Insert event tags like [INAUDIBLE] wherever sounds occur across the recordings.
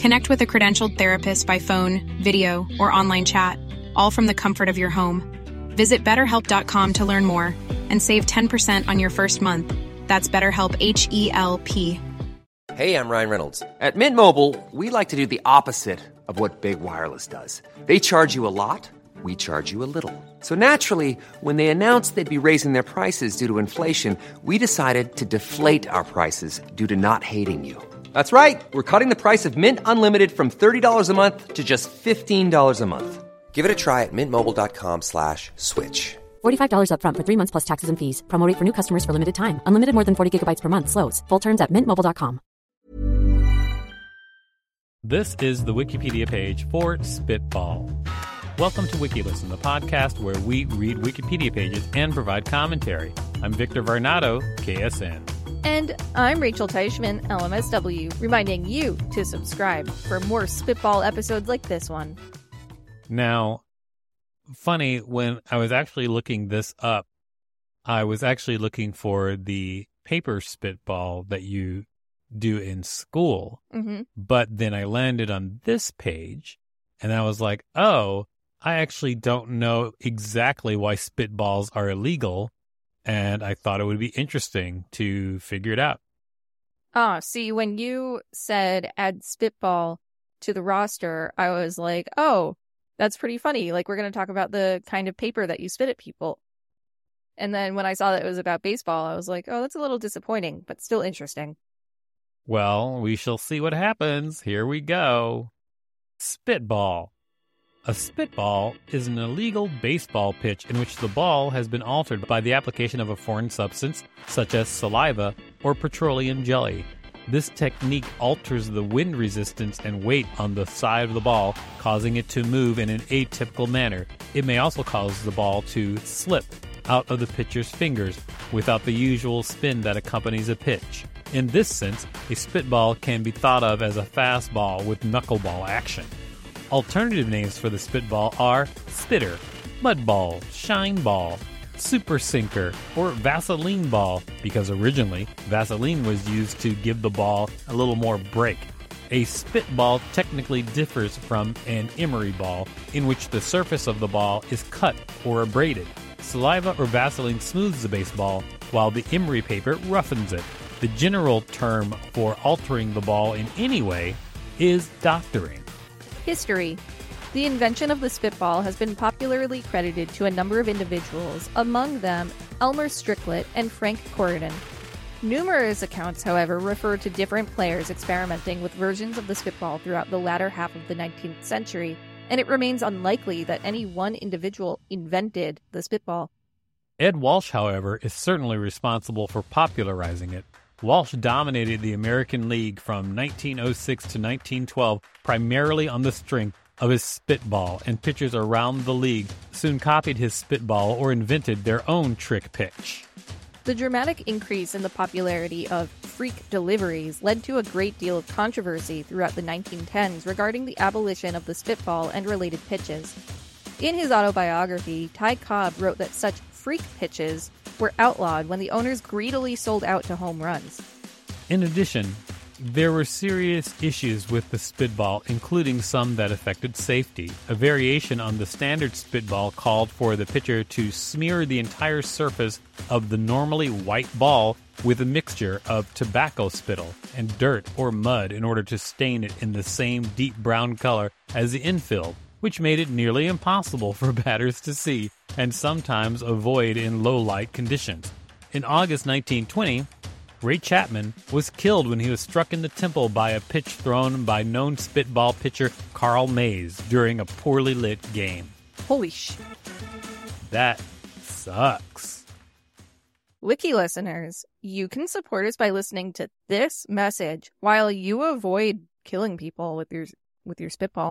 Connect with a credentialed therapist by phone, video, or online chat, all from the comfort of your home. Visit betterhelp.com to learn more and save 10% on your first month. That's BetterHelp H E L P. Hey, I'm Ryan Reynolds. At Mint Mobile, we like to do the opposite of what Big Wireless does. They charge you a lot, we charge you a little. So naturally, when they announced they'd be raising their prices due to inflation, we decided to deflate our prices due to not hating you. That's right. We're cutting the price of Mint Unlimited from $30 a month to just $15 a month. Give it a try at mintmobile.com slash switch. $45 upfront for three months plus taxes and fees. Promote for new customers for limited time. Unlimited more than 40 gigabytes per month. Slows. Full terms at mintmobile.com. This is the Wikipedia page for Spitball. Welcome to WikiListen, the podcast where we read Wikipedia pages and provide commentary. I'm Victor Varnado, KSN. And I'm Rachel Teichman, LMSW, reminding you to subscribe for more Spitball episodes like this one. Now, funny, when I was actually looking this up, I was actually looking for the paper spitball that you do in school. Mm-hmm. But then I landed on this page and I was like, oh, I actually don't know exactly why spitballs are illegal. And I thought it would be interesting to figure it out. Ah, see, when you said add spitball to the roster, I was like, oh, that's pretty funny. Like, we're going to talk about the kind of paper that you spit at people. And then when I saw that it was about baseball, I was like, oh, that's a little disappointing, but still interesting. Well, we shall see what happens. Here we go. Spitball. A spitball is an illegal baseball pitch in which the ball has been altered by the application of a foreign substance, such as saliva or petroleum jelly. This technique alters the wind resistance and weight on the side of the ball, causing it to move in an atypical manner. It may also cause the ball to slip out of the pitcher's fingers without the usual spin that accompanies a pitch. In this sense, a spitball can be thought of as a fastball with knuckleball action. Alternative names for the spitball are spitter, mud ball, shine ball, super sinker, or Vaseline ball, because originally Vaseline was used to give the ball a little more break. A spitball technically differs from an emery ball, in which the surface of the ball is cut or abraded. Saliva or Vaseline smooths the baseball, while the emery paper roughens it. The general term for altering the ball in any way is doctoring. History The invention of the spitball has been popularly credited to a number of individuals, among them Elmer Stricklett and Frank Corridon. Numerous accounts, however, refer to different players experimenting with versions of the spitball throughout the latter half of the 19th century, and it remains unlikely that any one individual invented the spitball. Ed Walsh, however, is certainly responsible for popularizing it. Walsh dominated the American League from 1906 to 1912 primarily on the strength of his spitball, and pitchers around the league soon copied his spitball or invented their own trick pitch. The dramatic increase in the popularity of freak deliveries led to a great deal of controversy throughout the 1910s regarding the abolition of the spitball and related pitches. In his autobiography, Ty Cobb wrote that such freak pitches were outlawed when the owners greedily sold out to home runs. In addition, there were serious issues with the spitball, including some that affected safety. A variation on the standard spitball called for the pitcher to smear the entire surface of the normally white ball with a mixture of tobacco spittle and dirt or mud in order to stain it in the same deep brown color as the infield, which made it nearly impossible for [LAUGHS] batters to see and sometimes avoid in low light conditions. In August 1920, Ray Chapman was killed when he was struck in the temple by a pitch thrown by known spitball pitcher Carl Mays during a poorly lit game. Holy sh! That sucks. Wiki listeners, you can support us by listening to this message while you avoid killing people with your with your spitball.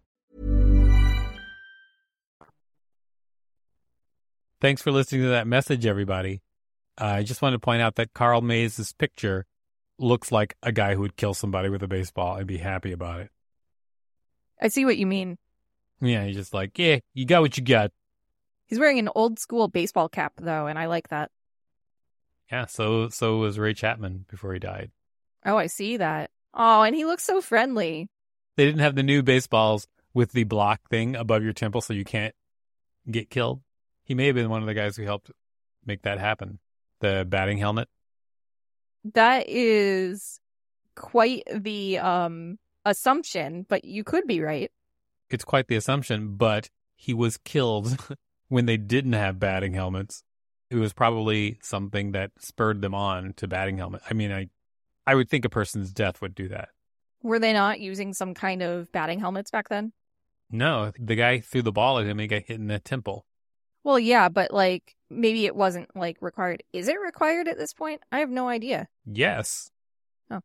Thanks for listening to that message, everybody. Uh, I just wanted to point out that Carl Mays' picture looks like a guy who would kill somebody with a baseball and be happy about it. I see what you mean. Yeah, he's just like, yeah, you got what you got. He's wearing an old school baseball cap though, and I like that. Yeah, so so was Ray Chapman before he died. Oh, I see that. Oh, and he looks so friendly. They didn't have the new baseballs with the block thing above your temple so you can't get killed. He may have been one of the guys who helped make that happen. The batting helmet. That is quite the um assumption, but you could be right. It's quite the assumption, but he was killed [LAUGHS] when they didn't have batting helmets. It was probably something that spurred them on to batting helmet. I mean, I I would think a person's death would do that. Were they not using some kind of batting helmets back then? No, the guy threw the ball at him and he got hit in the temple. Well, yeah, but like maybe it wasn't like required. Is it required at this point? I have no idea. Yes. Oh.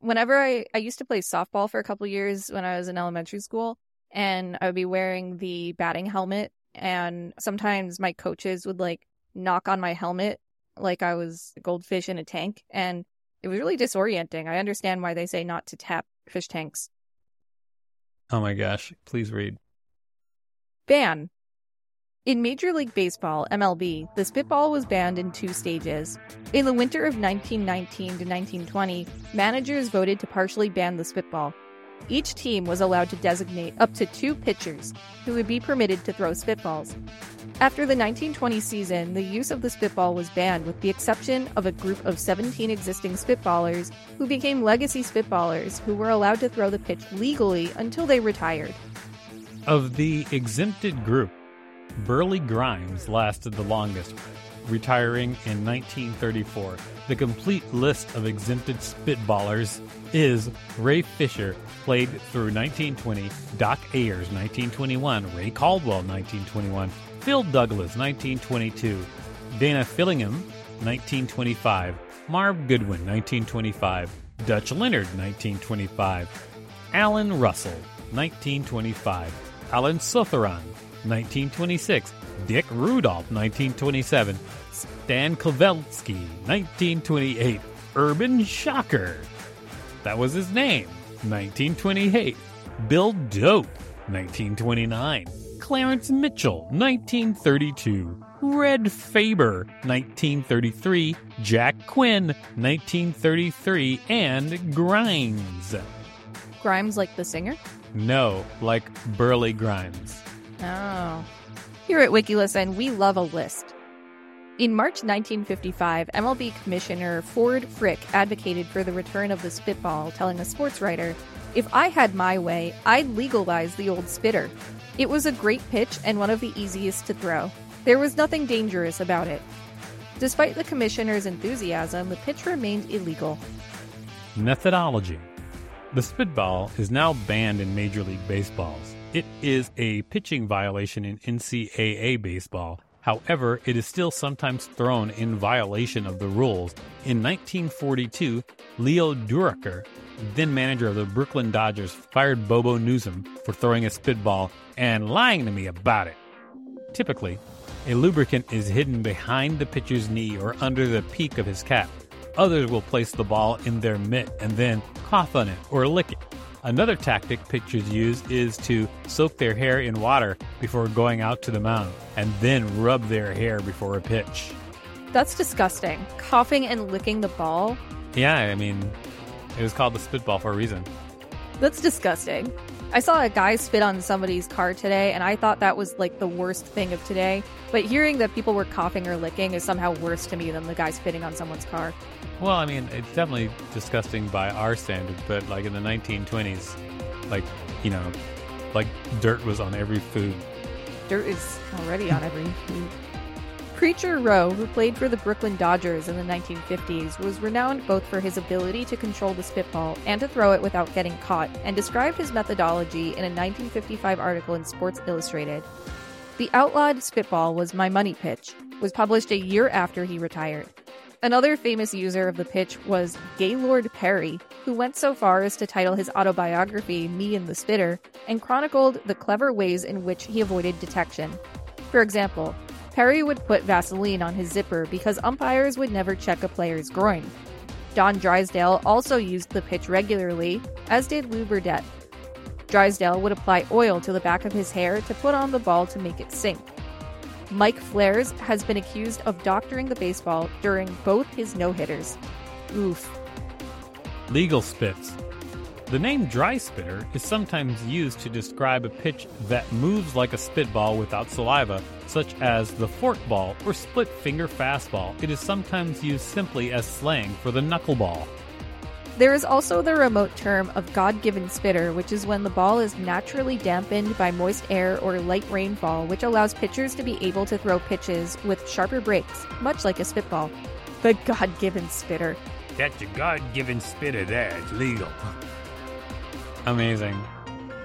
Whenever I I used to play softball for a couple years when I was in elementary school and I would be wearing the batting helmet and sometimes my coaches would like knock on my helmet like I was a goldfish in a tank and it was really disorienting. I understand why they say not to tap fish tanks. Oh my gosh, please read. Ban. In Major League Baseball, MLB, the spitball was banned in two stages. In the winter of 1919 to 1920, managers voted to partially ban the spitball. Each team was allowed to designate up to two pitchers who would be permitted to throw spitballs. After the 1920 season, the use of the spitball was banned with the exception of a group of 17 existing spitballers who became legacy spitballers who were allowed to throw the pitch legally until they retired. Of the exempted group, Burleigh Grimes lasted the longest, retiring in 1934. The complete list of exempted spitballers is Ray Fisher, played through 1920, Doc Ayers 1921, Ray Caldwell 1921, Phil Douglas 1922, Dana Fillingim 1925, Marv Goodwin 1925, Dutch Leonard 1925, Alan Russell 1925, Alan Sothoron 1926, Dick Rudolph 1927, Stan Coveleski 1928, Urban Shocker. That was his name. 1928. Bill Doak 1929. Clarence Mitchell 1932. Red Faber 1933. Jack Quinn 1933 and Grimes. Grimes like the singer? No, like Burleigh Grimes. Oh. Here at WikiListen, we love a list. In March 1955, MLB Commissioner Ford Frick advocated for the return of the spitball, telling a sports writer, If I had my way, I'd legalize the old spitter. It was a great pitch and one of the easiest to throw. There was nothing dangerous about it. Despite the commissioner's enthusiasm, the pitch remained illegal. Methodology The spitball is now banned in Major League Baseballs. It is a pitching violation in NCAA baseball. However, it is still sometimes thrown in violation of the rules. In 1942, Leo Durocher, then manager of the Brooklyn Dodgers, fired Bobo Newsom for throwing a spitball and lying to me about it. Typically, a lubricant is hidden behind the pitcher's knee or under the peak of his cap. Others will place the ball in their mitt and then cough on it or lick it. Another tactic pitchers use is to soak their hair in water before going out to the mound and then rub their hair before a pitch. That's disgusting. Coughing and licking the ball? Yeah, I mean, it was called the spitball for a reason. That's disgusting. I saw a guy spit on somebody's car today, and I thought that was like the worst thing of today. But hearing that people were coughing or licking is somehow worse to me than the guy spitting on someone's car. Well, I mean, it's definitely disgusting by our standards, but like in the 1920s, like, you know, like dirt was on every food. Dirt is already on every food. Preacher Roe, who played for the Brooklyn Dodgers in the 1950s, was renowned both for his ability to control the spitball and to throw it without getting caught, and described his methodology in a 1955 article in Sports Illustrated. The outlawed spitball was My Money Pitch, was published a year after he retired. Another famous user of the pitch was Gaylord Perry, who went so far as to title his autobiography Me and the Spitter and chronicled the clever ways in which he avoided detection. For example, Perry would put Vaseline on his zipper because umpires would never check a player's groin. Don Drysdale also used the pitch regularly, as did Lew Burdette. Drysdale would apply oil to the back of his hair to put on the ball to make it sink. Mike Fiers has been accused of doctoring the baseball during both his no hitters. Oof. Legal spits. The name dry spitter is sometimes used to describe a pitch that moves like a spitball without saliva, such as the forkball or split finger fastball. It is sometimes used simply as slang for the knuckleball. There is also the remote term of God given spitter, which is when the ball is naturally dampened by moist air or light rainfall, which allows pitchers to be able to throw pitches with sharper breaks, much like a spitball. The God given spitter. That's a God given spitter there. It's legal. Amazing.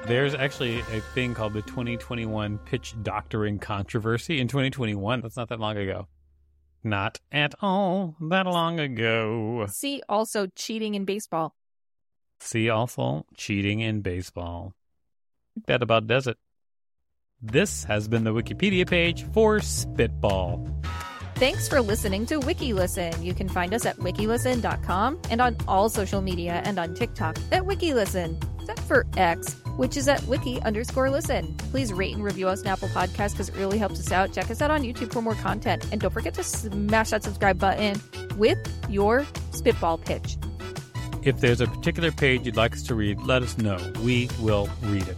There's actually a thing called the 2021 pitch doctoring controversy in 2021. That's not that long ago. Not at all that long ago. See also cheating in baseball. See also cheating in baseball. That about does it. This has been the Wikipedia page for Spitball. Thanks for listening to WikiListen. You can find us at wikilisten.com and on all social media and on TikTok at WikiListen, except for X, which is at wiki underscore listen. Please rate and review us on Apple Podcasts because it really helps us out. Check us out on YouTube for more content. And don't forget to smash that subscribe button with your spitball pitch. If there's a particular page you'd like us to read, let us know. We will read it.